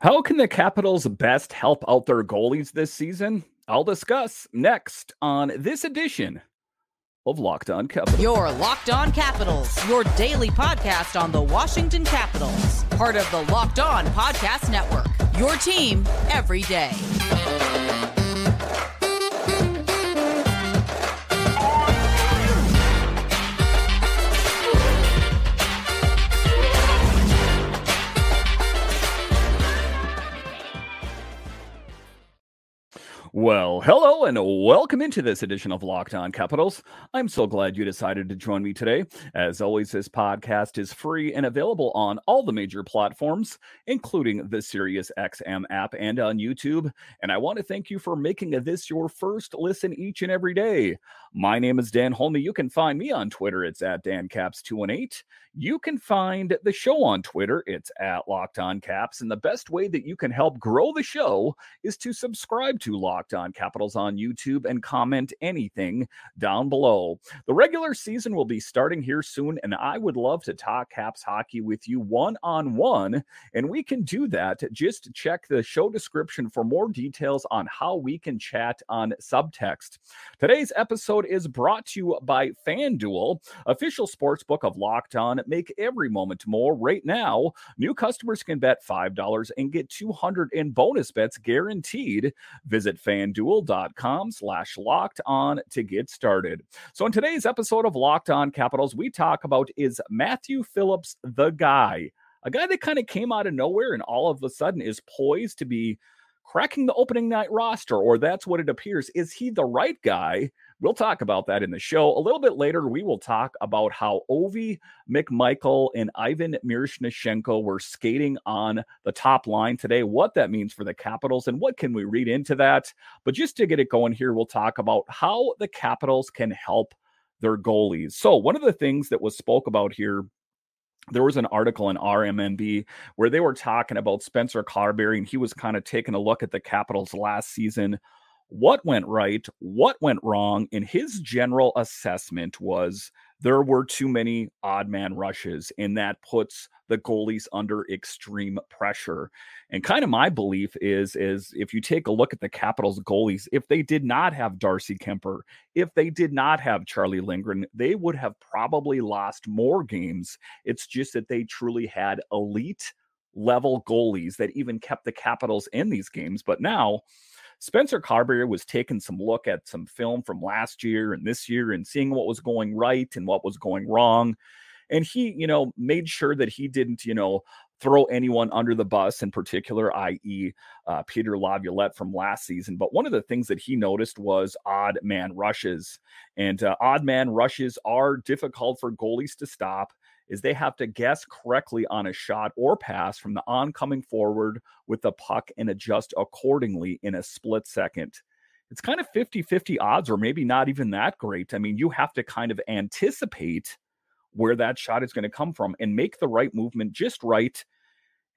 How can the Capitals best help out their goalies this season? I'll discuss next on this edition of Locked On Capitals. Your Locked On Capitals, your daily podcast on the Washington Capitals, part of the Locked On Podcast Network. Your team every day. Well, hello and welcome into this edition of Locked On Capitals. I'm so glad you decided to join me today. As always, this podcast is free and available on all the major platforms, including the Sirius XM app and on YouTube. And I want to thank you for making this your first listen each and every day. My name is Dan Holme. You can find me on Twitter. It's at DanCaps218. You can find the show on Twitter. It's at Locked On Caps. And the best way that you can help grow the show is to subscribe to Locked On Capitals on YouTube and comment anything down below. The regular season will be starting here soon, and I would love to talk Caps hockey with you one on one. And we can do that. Just check the show description for more details on how we can chat on subtext. Today's episode is brought to you by FanDuel, official sports book of Locked On. Make every moment more. Right now, new customers can bet $5 and get 200 in bonus bets guaranteed. Visit fanduel.com slash locked on to get started. So in today's episode of Locked On Capitals, we talk about is Matthew Phillips the guy? A guy that kind of came out of nowhere and all of a sudden is poised to be cracking the opening night roster, or that's what it appears. Is he the right guy? We'll talk about that in the show. A little bit later, we will talk about how Ovi McMichael and Ivan Miroshnichenko were skating on the top line today, what that means for the Capitals, and what can we read into that. But just to get it going here, we'll talk about how the Capitals can help their goalies. So, one of the things that was spoke about here there was an article in RMNB where they were talking about Spencer Carbery, and he was kind of taking a look at the Capitals last season. What went right, what went wrong, and his general assessment was there were too many odd man rushes, and that puts the goalies under extreme pressure. And kind of my belief is is if you take a look at the Capitals goalies, if they did not have Darcy Kuemper, if they did not have Charlie Lindgren, they would have probably lost more games. It's just that they truly had elite level goalies that even kept the Capitals in these games. But now Spencer Carbery was taking some look at some film from last year and this year and seeing what was going right and what was going wrong. And he, you know, made sure that he didn't, you know, throw anyone under the bus in particular, i.e., uh, Peter Laviolette from last season. But one of the things that he noticed was odd man rushes. And uh, odd man rushes are difficult for goalies to stop is they have to guess correctly on a shot or pass from the oncoming forward with the puck and adjust accordingly in a split second. It's kind of 50 50 odds, or maybe not even that great. I mean, you have to kind of anticipate where that shot is going to come from and make the right movement just right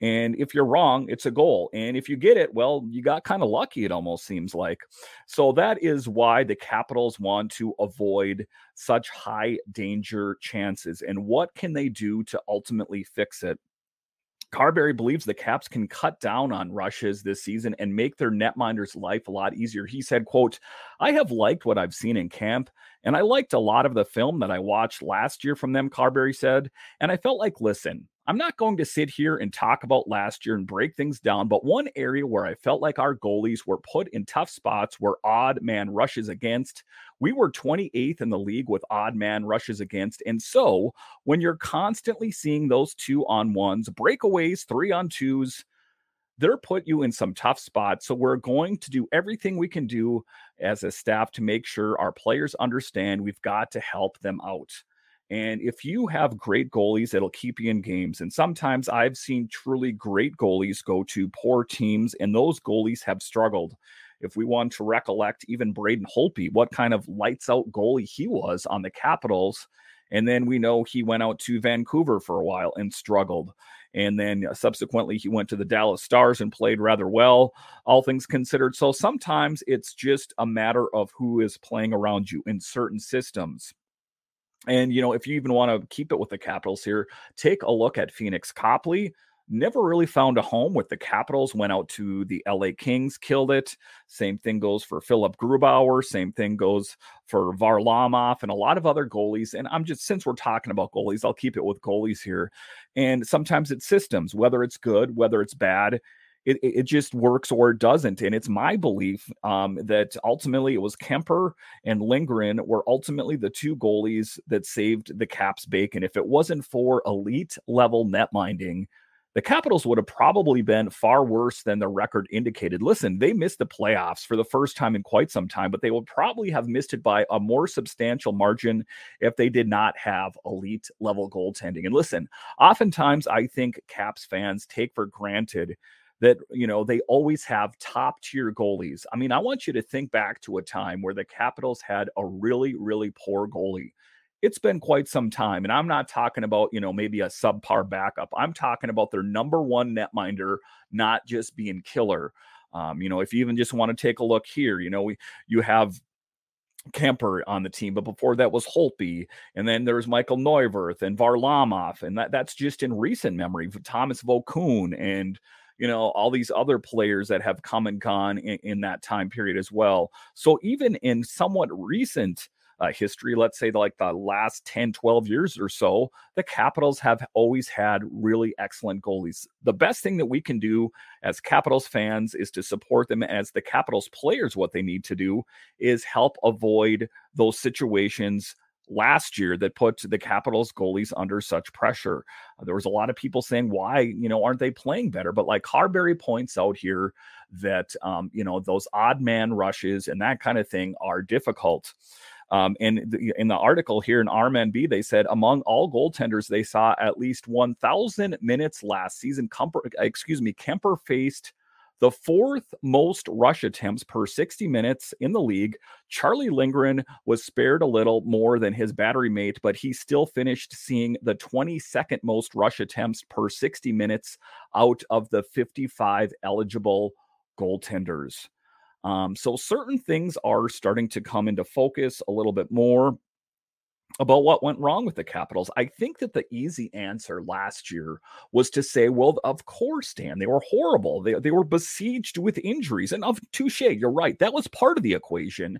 and if you're wrong, it's a goal. And if you get it, well, you got kind of lucky, it almost seems like. So that is why the Capitals want to avoid such high danger chances. And what can they do to ultimately fix it? Carbery believes the Caps can cut down on rushes this season and make their netminder's life a lot easier. He said, quote, I have liked what I've seen in camp, and I liked a lot of the film that I watched last year from them, Carbery said. And I felt like, listen, I'm not going to sit here and talk about last year and break things down, but one area where I felt like our goalies were put in tough spots were odd man rushes against. We were 28th in the league with odd man rushes against. And so when you're constantly seeing those two on ones, breakaways, three on twos, they're put you in some tough spots. So we're going to do everything we can do as a staff to make sure our players understand we've got to help them out. And if you have great goalies, it'll keep you in games. And sometimes I've seen truly great goalies go to poor teams, and those goalies have struggled. If we want to recollect even Braden Holtby, what kind of lights out goalie he was on the Capitals. And then we know he went out to Vancouver for a while and struggled. And then uh, subsequently, he went to the Dallas Stars and played rather well, all things considered. So sometimes it's just a matter of who is playing around you in certain systems. And, you know, if you even want to keep it with the Capitals here, take a look at Pheonix Copley, never really found a home with the Capitals. Went out to the LA Kings, killed it. Same thing goes for Philip Grubauer. Same thing goes for Varlamov and a lot of other goalies. And I'm just, since we're talking about goalies, I'll keep it with goalies here. And sometimes it's systems, whether it's good, whether it's bad. It, it just works or it doesn't. And it's my belief um, that ultimately it was Kuemper and Lindgren were ultimately the two goalies that saved the Caps bacon. If it wasn't for elite level net minding, the Capitals would have probably been far worse than the record indicated. Listen, they missed the playoffs for the first time in quite some time, but they would probably have missed it by a more substantial margin if they did not have elite level goaltending. And listen, oftentimes I think Caps fans take for granted that you know they always have top tier goalies. I mean, I want you to think back to a time where the Capitals had a really really poor goalie it's been quite some time. And I'm not talking about, you know, maybe a subpar backup. I'm talking about their number one netminder not just being killer. Um, you know, if you even just want to take a look here, you know, we you have Kuemper on the team, but before that was Holtby, and then there's Michael Neuvirth and Varlamov, and that that's just in recent memory. Thomas Vokoun and you know all these other players that have come and gone in, in that time period as well. So even in somewhat recent uh, history, let's say like the last 10, 12 years or so, the Capitals have always had really excellent goalies. The best thing that we can do as Capitals fans is to support them as the Capitals players. What they need to do is help avoid those situations last year that put the Capitals goalies under such pressure. Uh, there was a lot of people saying, why, you know, aren't they playing better? But like Carbery points out here that, um, you know, those odd man rushes and that kind of thing are difficult. Um, and the, in the article here in RMNB, they said among all goaltenders, they saw at least 1,000 minutes last season. Kuemper, excuse me, Kuemper faced the fourth most rush attempts per 60 minutes in the league. Charlie Lindgren was spared a little more than his battery mate, but he still finished seeing the 22nd most rush attempts per 60 minutes out of the 55 eligible goaltenders. Um, so certain things are starting to come into focus a little bit more about what went wrong with the Capitals. I think that the easy answer last year was to say, well, of course, Dan, they were horrible. They, they were besieged with injuries. And of touche, you're right. That was part of the equation.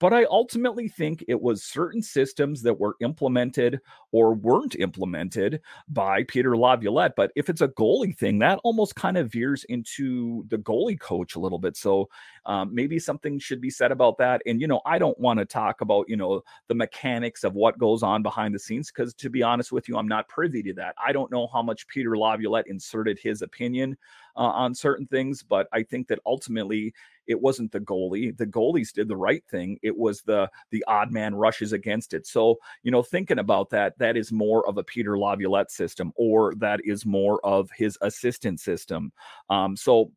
But I ultimately think it was certain systems that were implemented or weren't implemented by Peter Laviolette. But if it's a goalie thing, that almost kind of veers into the goalie coach a little bit. So um, maybe something should be said about that. And, you know, I don't want to talk about, you know, the mechanics of what goes on behind the scenes because to be honest with you, I'm not privy to that. I don't know how much Peter Laviolette inserted his opinion uh, on certain things, but I think that ultimately it wasn't the goalie. The goalies did the right thing. It was the the odd man rushes against it. So you know, thinking about that, that is more of a Peter Laviolette system, or that is more of his assistant system. Um, so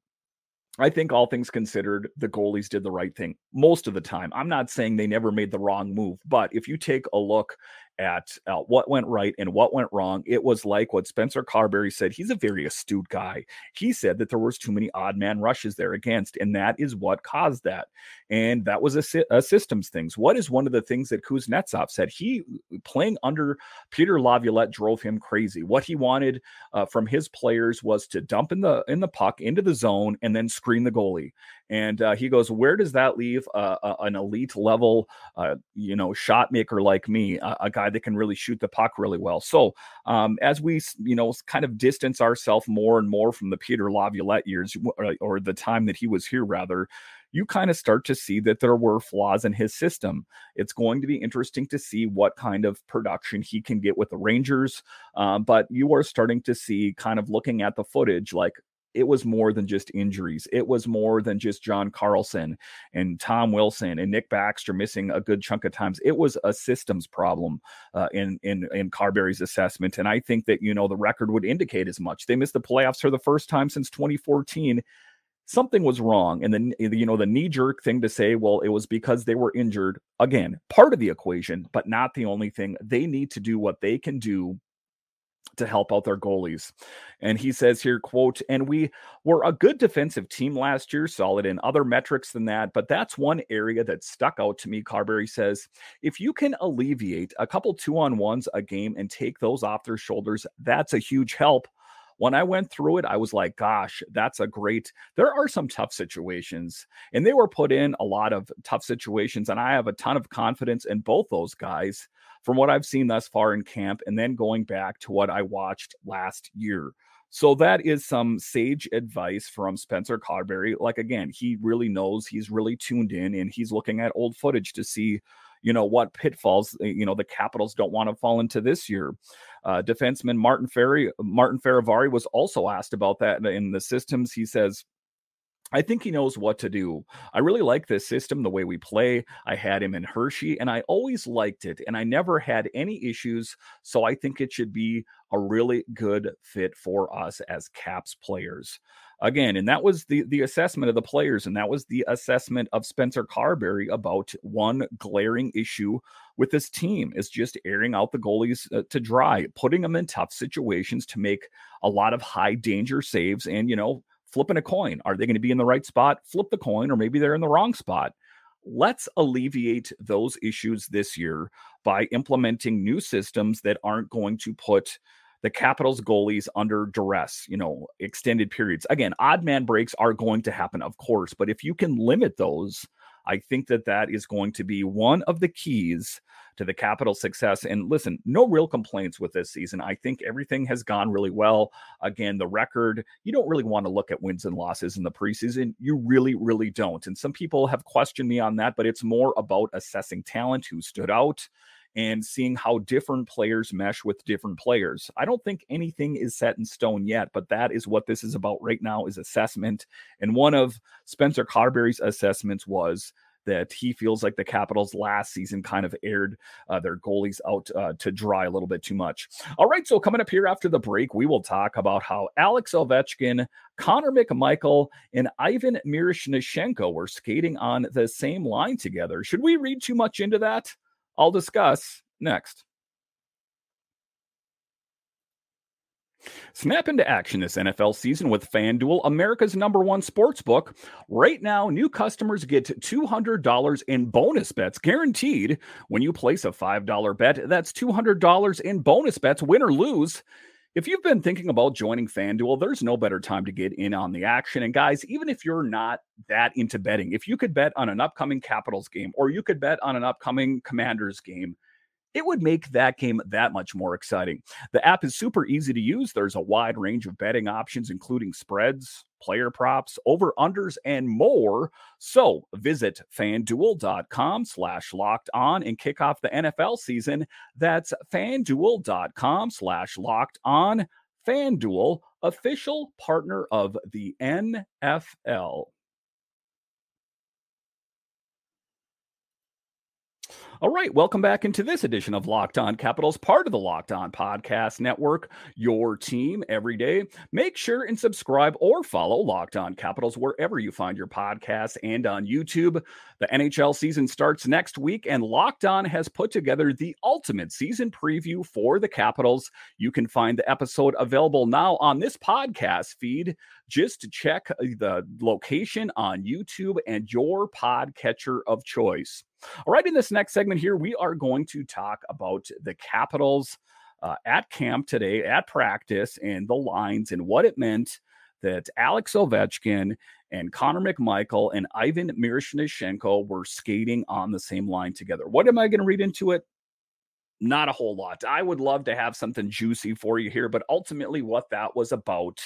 I think all things considered, the goalies did the right thing most of the time. I'm not saying they never made the wrong move, but if you take a look at uh, what went right and what went wrong. It was like what Spencer Carbery said. He's a very astute guy. He said that there was too many odd man rushes there against, and that is what caused that. And that was a, a systems things. What is one of the things that Kuznetsov said? He playing under Peter Laviolette drove him crazy. What he wanted uh, from his players was to dump in the in the puck into the zone and then screen the goalie. And uh, he goes, where does that leave uh, an elite level, uh, you know, shot maker like me, a, a, guy that can really shoot the puck really well? So um, as we, you know, kind of distance ourselves more and more from the Peter Laviolette years, or, or the time that he was here, rather, you kind of start to see that there were flaws in his system. It's going to be interesting to see what kind of production he can get with the Rangers. Um, but you are starting to see, kind of looking at the footage, like it was more than just injuries. It was more than just John Carlson and Tom Wilson and Nick Backstrom missing a good chunk of times. It was a systems problem uh, in in in Carbery's assessment, and I think that you know the record would indicate as much. They missed the playoffs for the first time since 2014 something was wrong and then you know the knee jerk thing to say well it was because they were injured again part of the equation but not the only thing they need to do what they can do to help out their goalies. And he says here, quote, and we were a good defensive team last year, solid in other metrics than that, but that's one area that stuck out to me. Carbery says, if you can alleviate a couple two on ones a game and take those off their shoulders, that's a huge help. when I went through it, I was like, gosh, that's a great. There are some tough situations, and they were put in a lot of tough situations. And I have a ton of confidence in both those guys from what I've seen thus far in camp, and then going back to what I watched last year. So that is some sage advice from Spencer Carbery. Like again, he really knows, he's really tuned in, and he's looking at old footage to see you know what pitfalls eh, you know the Capitals don't want to fall into this year. Uh, defenseman Martin Ferry Martin Fehervary was also asked about that in the systems. He says. I think he knows what to do. I really like this system, the way we play. I had him in Hershey and I always liked it and I never had any issues. So I think it should be a really good fit for us as Caps players again and that was the the assessment of the players and that was the assessment of spencer carbery about one glaring issue with this team is just airing out the goalies uh, to dry putting them in tough situations to make a lot of high danger saves and you know flipping a coin. Are they going to be in the right spot? Flip the coin or maybe they're in the wrong spot. Let's alleviate those issues this year by implementing new systems that aren't going to put the Capitals goalies under duress, you know, extended periods. Again, odd man breaks are going to happen, of course, but if you can limit those, I think that that is going to be one of the keys to the Capital success. And listen, no real complaints with this season. I think everything has gone really well. Again, the record, you don't really want to look at wins and losses in the preseason. You really, really don't. And some people have questioned me on that, but it's more about assessing talent who stood out and seeing how different players mesh with different players. I don't think anything is set in stone yet, but that is what this is about right now is assessment. And one of Spencer Carbery's assessments was that he feels like the Capitals last season kind of aired uh, their goalies out uh, to dry a little bit too much. All right, so coming up here after the break, we will talk about how Alex Ovechkin, Connor McMichael, and Ivan Miroshnichenko were skating on the same line together. Should we read too much into that? I'll discuss next. Snap into action this NFL season with FanDuel, America's number one sports book. Right now, new customers get $200 in bonus bets guaranteed when you place a $5 bet. That's $200 in bonus bets, win or lose. If you've been thinking about joining FanDuel, there's no better time to get in on the action. And guys, even if you're not that into betting, if you could bet on an upcoming Capitals game or you could bet on an upcoming Commanders game, it would make that game that much more exciting. The app is super easy to use. There's a wide range of betting options, including spreads, player props, over unders, and more. So visit fanduel.com slash locked on and kick off the NFL season. That's fanduel.com slash locked on. FanDuel, official partner of the NFL. All right, welcome back into this edition of Locked On Capitals, part of the Locked On Podcast Network, your team every day. Make sure and subscribe or follow Locked On Capitals wherever you find your podcasts and on YouTube. The NHL season starts next week, and Locked On has put together the ultimate season preview for the Capitals. You can find the episode available now on this podcast feed. Just check uh, the location on YouTube and your podcatcher of choice. All right, in this next segment here, we are going to talk about the Capitals uh, at camp today, at practice, and the lines and what it meant that Alex Ovechkin and Connor McMichael and Ivan Miroshnichenko were skating on the same line together. What am I going to read into it? Not a whole lot. I would love to have something juicy for you here, but ultimately, what that was about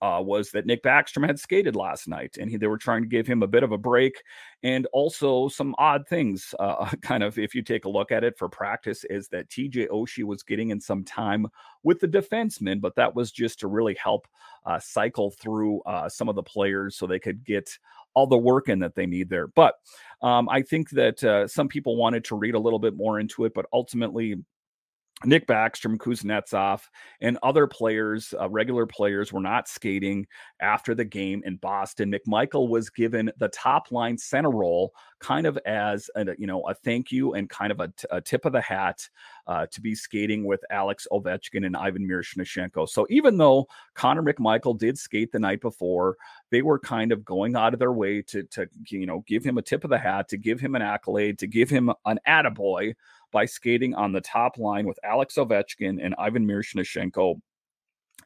uh, was that Nick Backstrom had skated last night, and he, they were trying to give him a bit of a break, and also some odd things. Uh, kind of, if you take a look at it for practice, is that TJ Oshie was getting in some time with the defensemen, but that was just to really help uh, cycle through uh, some of the players so they could get all the work in that they need there. But um, I think that uh, some people wanted to read a little bit more into it, but ultimately Nick Backstrom, Kuznetsov, and other players, uh, regular players, were not skating after the game in Boston. McMichael was given the top line center role, kind of as a, you know a thank you and kind of a, t- a tip of the hat uh, to be skating with Alex Ovechkin and Ivan Miroshnichenko. So even though Connor McMichael did skate the night before, they were kind of going out of their way to to you know give him a tip of the hat, to give him an accolade, to give him an attaboy by skating on the top line with Alex Ovechkin and Ivan Miroshnichenko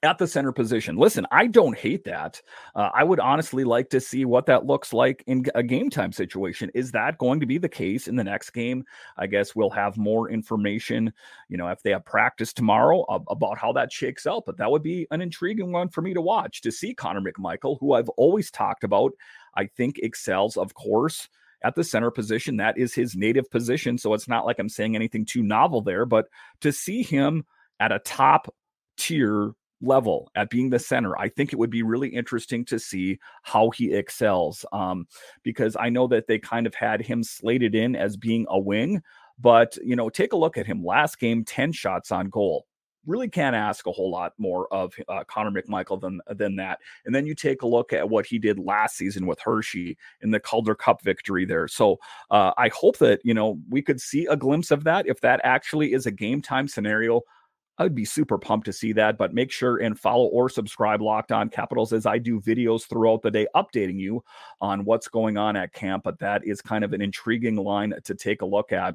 at the center position. Listen, I don't hate that. Uh, I would honestly like to see what that looks like in a game time situation. Is that going to be the case in the next game? I guess we'll have more information, you know, if they have practice tomorrow uh, about how that shakes out. But that would be an intriguing one for me to watch to see Connor McMichael, who I've always talked about. I think excels, of course, at the center position. That is his native position. So it's not like I'm saying anything too novel there, but to see him at a top tier level at being the center. I think it would be really interesting to see how he excels um, because I know that they kind of had him slated in as being a wing. But, you know, take a look at him. Last game, 10 shots on goal. Really can't ask a whole lot more of uh, Connor McMichael than than that. And then you take a look at what he did last season with Hershey in the Calder Cup victory there. So uh, I hope that you know we could see a glimpse of that if that actually is a game time scenario. I would be super pumped to see that. But make sure and follow or subscribe Locked On Capitals as I do videos throughout the day updating you on what's going on at camp. But that is kind of an intriguing line to take a look at.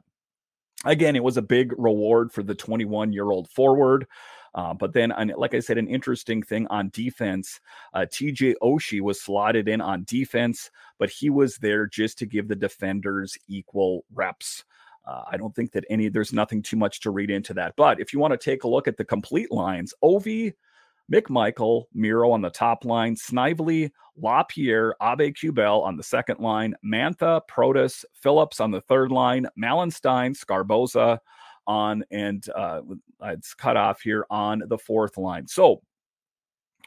Again, it was a big reward for the 21 year old forward. Uh, but then, like I said, an interesting thing on defense. Uh, TJ Oshie was slotted in on defense, but he was there just to give the defenders equal reps. Uh, I don't think that any, there's nothing too much to read into that. But if you want to take a look at the complete lines, Ovi, McMichael, Miro on the top line, Snively, LaPierre, Aube-Kubel on the second line, Mantha, Protas, Phillips on the third line, Malenstyn, Sgarbossa on, and uh, it's cut off here on the fourth line. So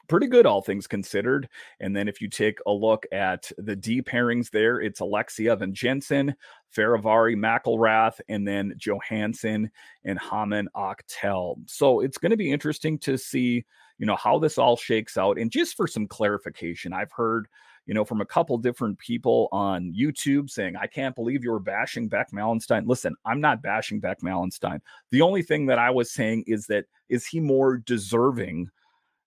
pretty good, all things considered. And then if you take a look at the D pairings there, it's Alexeyev and Jensen, Fehérváry, McIlrath, and then Johansen and Häman Aktell. So it's going to be interesting to see, you know, how this all shakes out. And just for some clarification, I've heard, you know, from a couple different people on YouTube saying, I can't believe you were bashing Beck Malenstyn. Listen, I'm not bashing Beck Malenstyn. The only thing that I was saying is that is he more deserving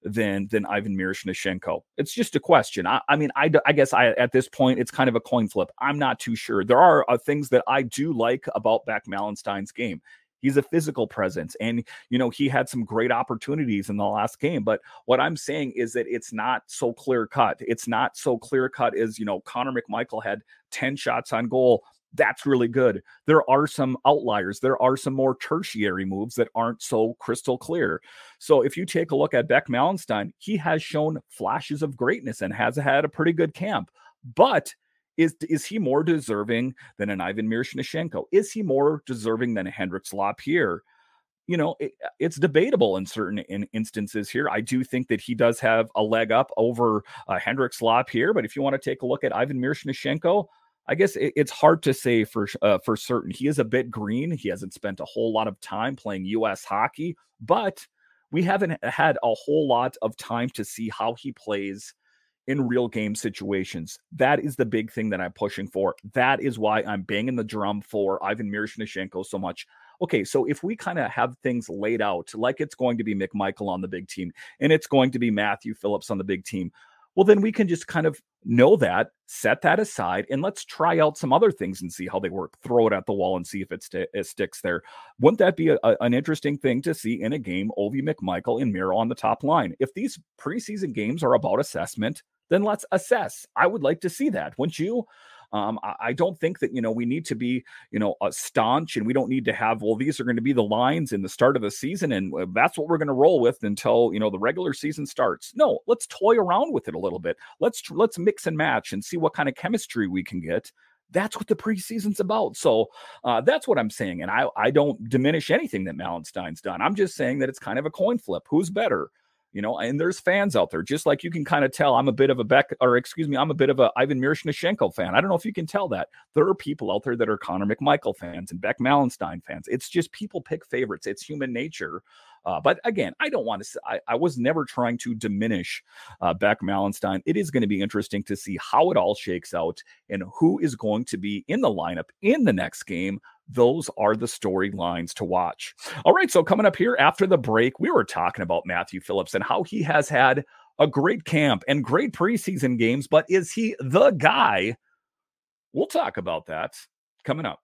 than than Ivan Miroshnichenko? It's just a question. I, I mean, I, I guess I at this point it's kind of a coin flip. I'm not too sure. There are uh, things that I do like about Beck Malenstyn's game. He's a physical presence, and you know he had some great opportunities in the last game. But what I'm saying is that it's not so clear cut. It's not so clear cut as you know Connor McMichael had 10 shots on goal that's really good. There are some outliers. There are some more tertiary moves that aren't so crystal clear. So if you take a look at Beck Malenstyn, he has shown flashes of greatness and has had a pretty good camp. But is is he more deserving than an Ivan Miroshnichenko? Is he more deserving than a Hendrix Lapierre? You know, it, it's debatable in certain in instances here. I do think that he does have a leg up over uh, Hendrix Lapierre, but if you want to take a look at Ivan Miroshnichenko, I guess it, it's hard to say for uh, for certain. He is a bit green. He hasn't spent a whole lot of time playing U.S. hockey, but we haven't had a whole lot of time to see how he plays in real game situations. That is the big thing that I'm pushing for. That is why I'm banging the drum for Ivan Miroshnichenko so much. Okay, so if we kind of have things laid out like it's going to be McMichael on the big team and it's going to be Matthew Phillips on the big team, well, then we can just kind of know that, set that aside, and let's try out some other things and see how they work. Throw it at the wall and see if it, st- it sticks there. Wouldn't that be a, a, an interesting thing to see in a game? Ovi McMichael and Miro on the top line. If these preseason games are about assessment, then let's assess. I would like to see that. Wouldn't you? Um, I, don't think that you know we need to be you know a staunch, and we don't need to have well these are going to be the lines in the start of the season, and uh, that's what we're going to roll with until you know the regular season starts. No, let's toy around with it a little bit. Let's let's mix and match and see what kind of chemistry we can get that's what the preseason's about. So uh, that's what I'm saying. And I, I don't diminish anything that Malenstyn's done. I'm just saying that it's kind of a coin flip. Who's better? You know, and there's fans out there, just like you can kind of tell I'm a bit of a Beck, or excuse me, I'm a bit of a Ivan Miroshnichenko fan. I don't know if you can tell that. There are people out there that are Connor McMichael fans and Beck Malenstyn fans. It's just people pick favorites. It's human nature. Uh, but again, I don't want to. I, I was never trying to diminish uh, Beck Malenstyn. It is going to be interesting to see how it all shakes out and who is going to be in the lineup in the next game those are the storylines to watch. All right, so coming up here after the break, we were talking about Matthew Phillips and how he has had a great camp and great preseason games, but is he the guy? We'll talk about that coming up.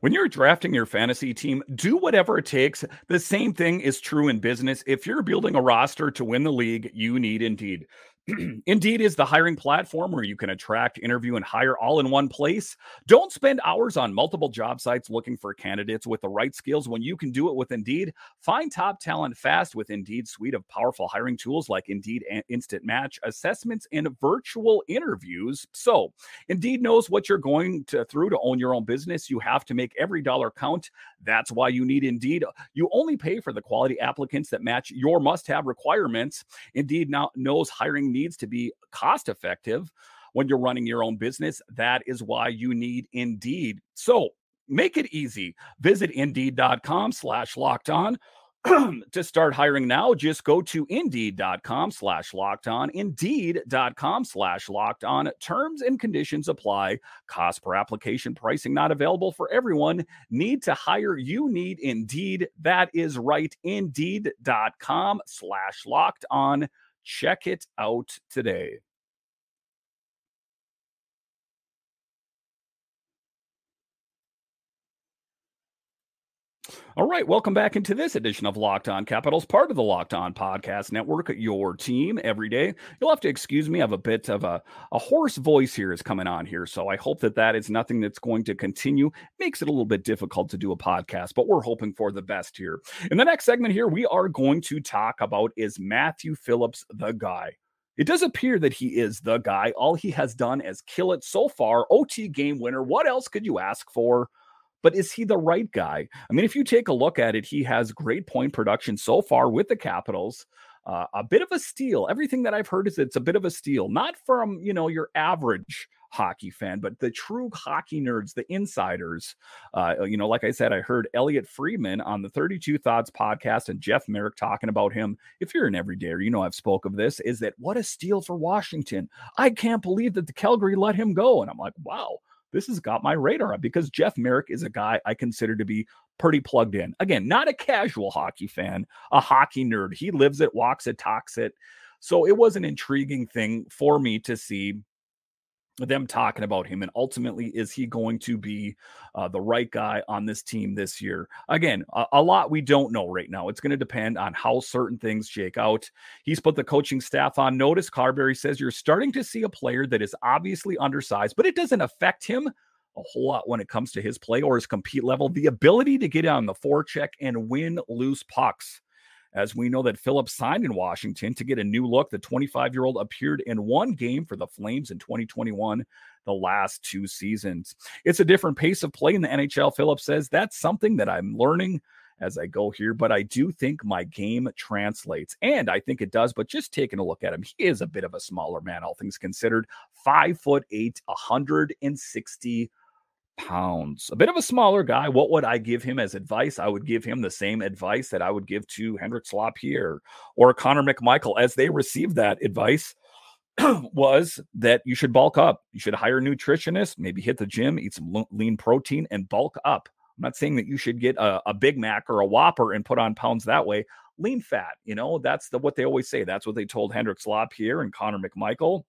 When you're drafting your fantasy team, do whatever it takes. The same thing is true in business. If you're building a roster to win the league, you need Indeed. Indeed is the hiring platform where you can attract, interview, and hire all in one place. Don't spend hours on multiple job sites looking for candidates with the right skills when you can do it with Indeed. Find top talent fast with Indeed's suite of powerful hiring tools like Indeed Instant Match, assessments, and virtual interviews. So, Indeed knows what you're going to, through to own your own business. You have to make every dollar count. That's why you need Indeed. You only pay for the quality applicants that match your must have requirements. Indeed now knows hiring needs to be cost effective when you're running your own business. That is why you need Indeed. So make it easy. Visit indeed.com slash locked on to start hiring now, just go to indeed.com slash locked on, indeed.com slash locked on. Terms and conditions apply. Cost per application pricing not available for everyone. Need to hire? You need Indeed. That is right. Indeed.com slash locked on. Check it out today. All right, welcome back into this edition of Locked On Capitals, part of the Locked On Podcast Network, your team every day. You'll have to excuse me, I have a bit of a, a hoarse voice here is coming on here, so I hope that that is nothing that's going to continue. Makes it a little bit difficult to do a podcast, but we're hoping for the best here. In the next segment here, we are going to talk about is Matthew Phillips the guy? It does appear that he is the guy. All he has done is kill it so far. OT game winner. What else could you ask for? But is he the right guy? I mean, if you take a look at it, he has great point production so far with the Capitals. Uh, a bit of a steal. Everything that I've heard is it's a bit of a steal, not from you know your average hockey fan, but the true hockey nerds, the insiders. Uh, you know, like I said, I heard Elliotte Friedman on the 32 Thoughts podcast and Jeff Marek talking about him. If you're an everydayer, you know I've spoke of this. Is that what a steal for Washington? I can't believe that the Calgary let him go, and I'm like, wow this has got my radar up because Jeff Marek is a guy I consider to be pretty plugged in. Again, not a casual hockey fan, a hockey nerd. He lives it, walks it, talks it. So it was an intriguing thing for me to see them talking about him and ultimately is he going to be uh, the right guy on this team this year? Again a, a lot we don't know right now. It's going to depend on how certain things shake out. He's put the coaching staff on notice. Carbery says you're starting to see a player that is obviously undersized but it doesn't affect him a whole lot when it comes to his play or his compete level. The ability to get on the forecheck and win loose pucks as we know that Phillips signed in Washington to get a new look. The 25 year old appeared in one game for the Flames in 2021, the last two seasons. It's a different pace of play in the NHL. Phillips says that's something that I'm learning as I go here, but I do think my game translates. And I think it does. But just taking a look at him, he is a bit of a smaller man, all things considered. Five foot eight, 160 pounds. A bit of a smaller guy. What would I give him as advice? I would give him the same advice that I would give to Hendrik Lapierre or Connor McMichael as they received that advice. was that you should bulk up. You should hire a nutritionist, maybe hit the gym, eat some lean protein, and bulk up. I'm not saying that you should get a, a Big Mac or a Whopper and put on pounds that way. Lean fat, you know, that's the what they always say. That's what they told Hendrik Lapierre and Connor McMichael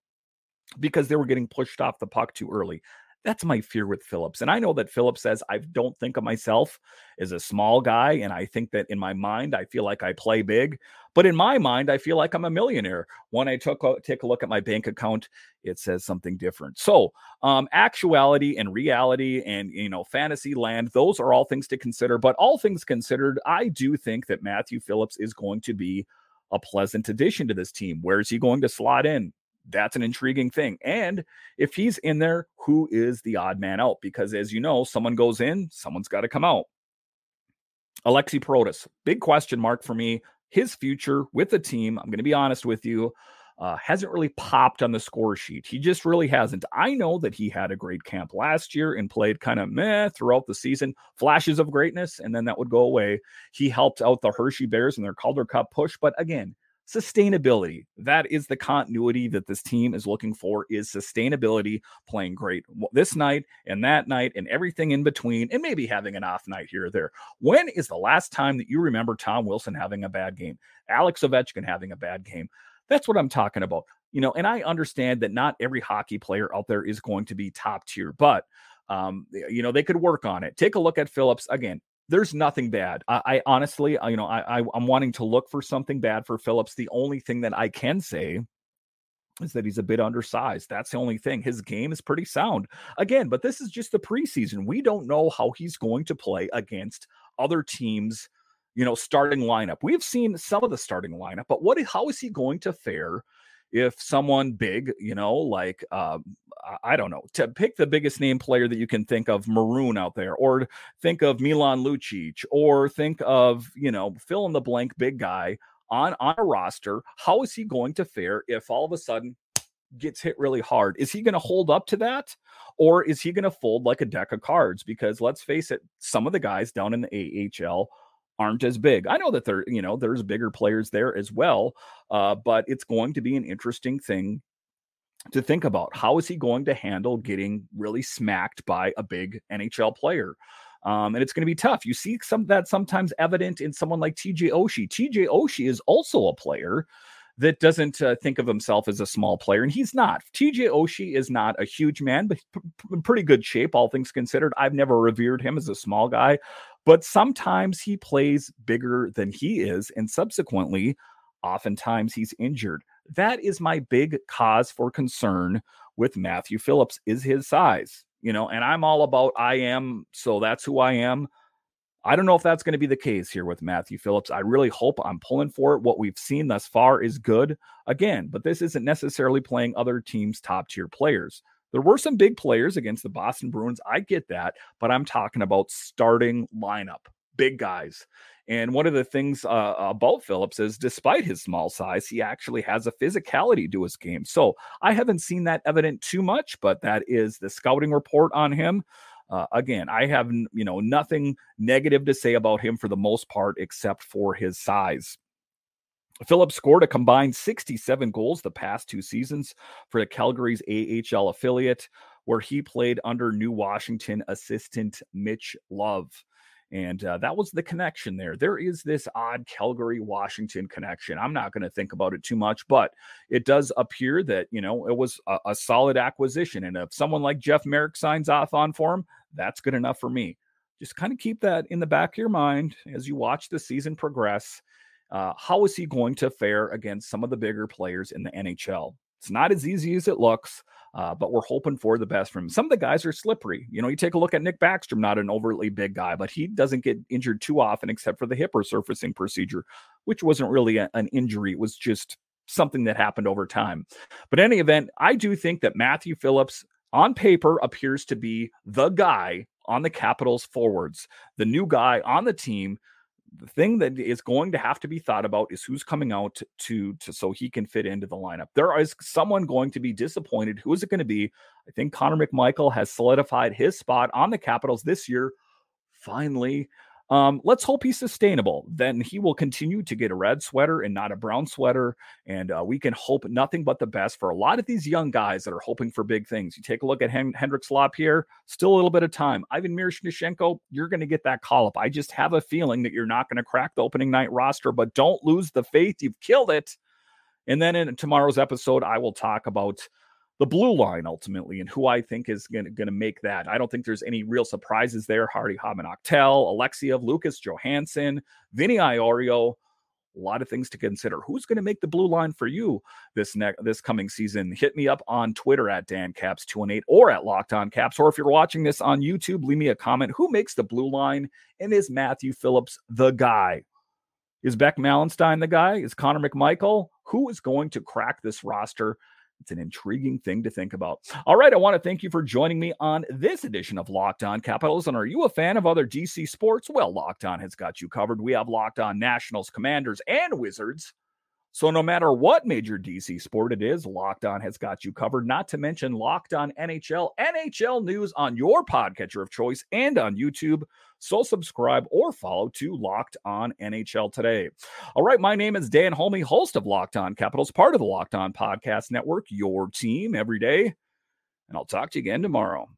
because they were getting pushed off the puck too early. That's my fear with Phillips. And I know that Phillips says I don't think of myself as a small guy. And I think that in my mind, I feel like I play big. But in my mind, I feel like I'm a millionaire. When I took a, take a look at my bank account, it says something different. So, um, actuality and reality and you know fantasy land, those are all things to consider. But all things considered, I do think that Matthew Phillips is going to be a pleasant addition to this team. Where is he going to slot in? That's an intriguing thing. And if he's in there, who is the odd man out? Because as you know, someone goes in, someone's got to come out. Alexi Protas, big question mark for me. His future with the team, I'm going to be honest with you, uh, hasn't really popped on the score sheet. He just really hasn't. I know that he had a great camp last year and played kind of meh throughout the season, flashes of greatness, and then that would go away. He helped out the Hershey Bears in their Calder Cup push, but again, sustainability. That is the continuity that this team is looking for is sustainability playing great this night and that night and everything in between and maybe having an off night here or there. When is the last time that you remember tom wilson having a bad game? Alex ovechkin having a bad game? That's what i'm talking about. You know and i understand that not every hockey player out there is going to be top tier but Um, you know, they could work on it. Take a look at Phillips. Again. There's nothing bad. I, I honestly, you know, I, I I'm wanting to look for something bad for Phillips. The only thing that I can say is that he's a bit undersized. That's the only thing. His game is pretty sound. Again, but this is just the preseason. We don't know how he's going to play against other teams, you know, starting lineup. We've seen some of the starting lineup, but what how is he going to fare if someone big, you know, like uh, I don't know, to pick the biggest name player that you can think of, Maroon out there, or think of Milan Lucic, or think of, you know, fill in the blank big guy on on a roster, how is he going to fare if all of a sudden gets hit really hard? Is he going to hold up to that? Or is he going to fold like a deck of cards? Because let's face it, some of the guys down in the AHL aren't as big. I know that there, you know, there's bigger players there as well, uh, but it's going to be an interesting thing to think about. How is he going to handle getting really smacked by a big NHL player? Um, and it's going to be tough. You see some that sometimes evident in someone like TJ Oshie. TJ Oshie is also a player that doesn't uh, think of himself as a small player, and he's not. TJ Oshie is not a huge man, but p- pretty good shape, all things considered. I've never revered him as a small guy, but sometimes he plays bigger than he is, and subsequently, oftentimes he's injured. That is my big cause for concern with Matthew Phillips is his size you know, and I'm all about I am, so that's who I am. I don't know if that's going to be the case here with Matthew Phillips. I really hope I'm pulling for it. What we've seen thus far is good. Again, but this isn't necessarily playing other teams' top tier players. There were some big players against the Boston Bruins. I get that, but I'm talking about starting lineup, big guys. And one of the things uh, about Phillips is, despite his small size, he actually has a physicality to his game. So I haven't seen that evident too much, but that is the scouting report on him. Uh, again, I have you know nothing negative to say about him for the most part, except for his size. Phillips scored a combined 67 goals the past two seasons for the Calgary's AHL affiliate, where he played under New Washington assistant Mitch Love. And uh, that was the connection there. There is this odd Calgary Washington connection. I'm not going to think about it too much, but it does appear that, you know, it was a, a solid acquisition. And if someone like Jeff Marek signs off on for him, that's good enough for me. Just kind of keep that in the back of your mind as you watch the season progress. Uh, how is he going to fare against some of the bigger players in the NHL? It's not as easy as it looks. Uh, but we're hoping for the best from him. Some of the guys are slippery. You know, you take a look at Nick Backstrom, not an overtly big guy, but he doesn't get injured too often except for the hip resurfacing procedure, which wasn't really a, an injury. It was just something that happened over time. But in any event, I do think that Matthew Phillips on paper appears to be the guy on the Capitals forwards, the new guy on the team the thing that is going to have to be thought about is who's coming out to, to so he can fit into the lineup. There is someone going to be disappointed. Who is it going to be? I think Connor McMichael has solidified his spot on the Capitals this year. Finally, um, let's hope he's sustainable. Then he will continue to get a red sweater and not a brown sweater. And uh, we can hope nothing but the best for a lot of these young guys that are hoping for big things. You take a look at Hen- Hendrix Lapierre, still a little bit of time. Ivan Miroshnichenko, you're going to get that call up. I just have a feeling that you're not going to crack the opening night roster, but don't lose the faith. You've killed it. And then in tomorrow's episode, I will talk about the blue line ultimately and who I think is going to make that. I don't think there's any real surprises there. Hardy Häman-Aktell, Alexeyev, Lucas Johansen, Vinny Iorio. A lot of things to consider. Who's going to make the blue line for you this next this coming season? Hit me up on Twitter at DanCaps218 or at Locked On Caps. Or if you're watching this on YouTube, leave me a comment. Who makes the blue line? And is Matthew Phillips the guy? Is Beck Malenstyn the guy? Is Connor McMichael? Who is going to crack this roster? It's an intriguing thing to think about. All right, I want to thank you for joining me on this edition of Locked On Capitals. And are you a fan of other DC sports? Well, Locked On has got you covered. We have Locked On Nationals, Commanders, and Wizards. So no matter what major DC sport it is, Locked On has got you covered. Not to mention Locked On NHL, NHL news on your podcatcher of choice and on YouTube. So subscribe or follow to Locked On NHL today. All right, my name is Dan Holme, host of Locked On Capitals, part of the Locked On Podcast Network, your team every day. And I'll talk to you again tomorrow.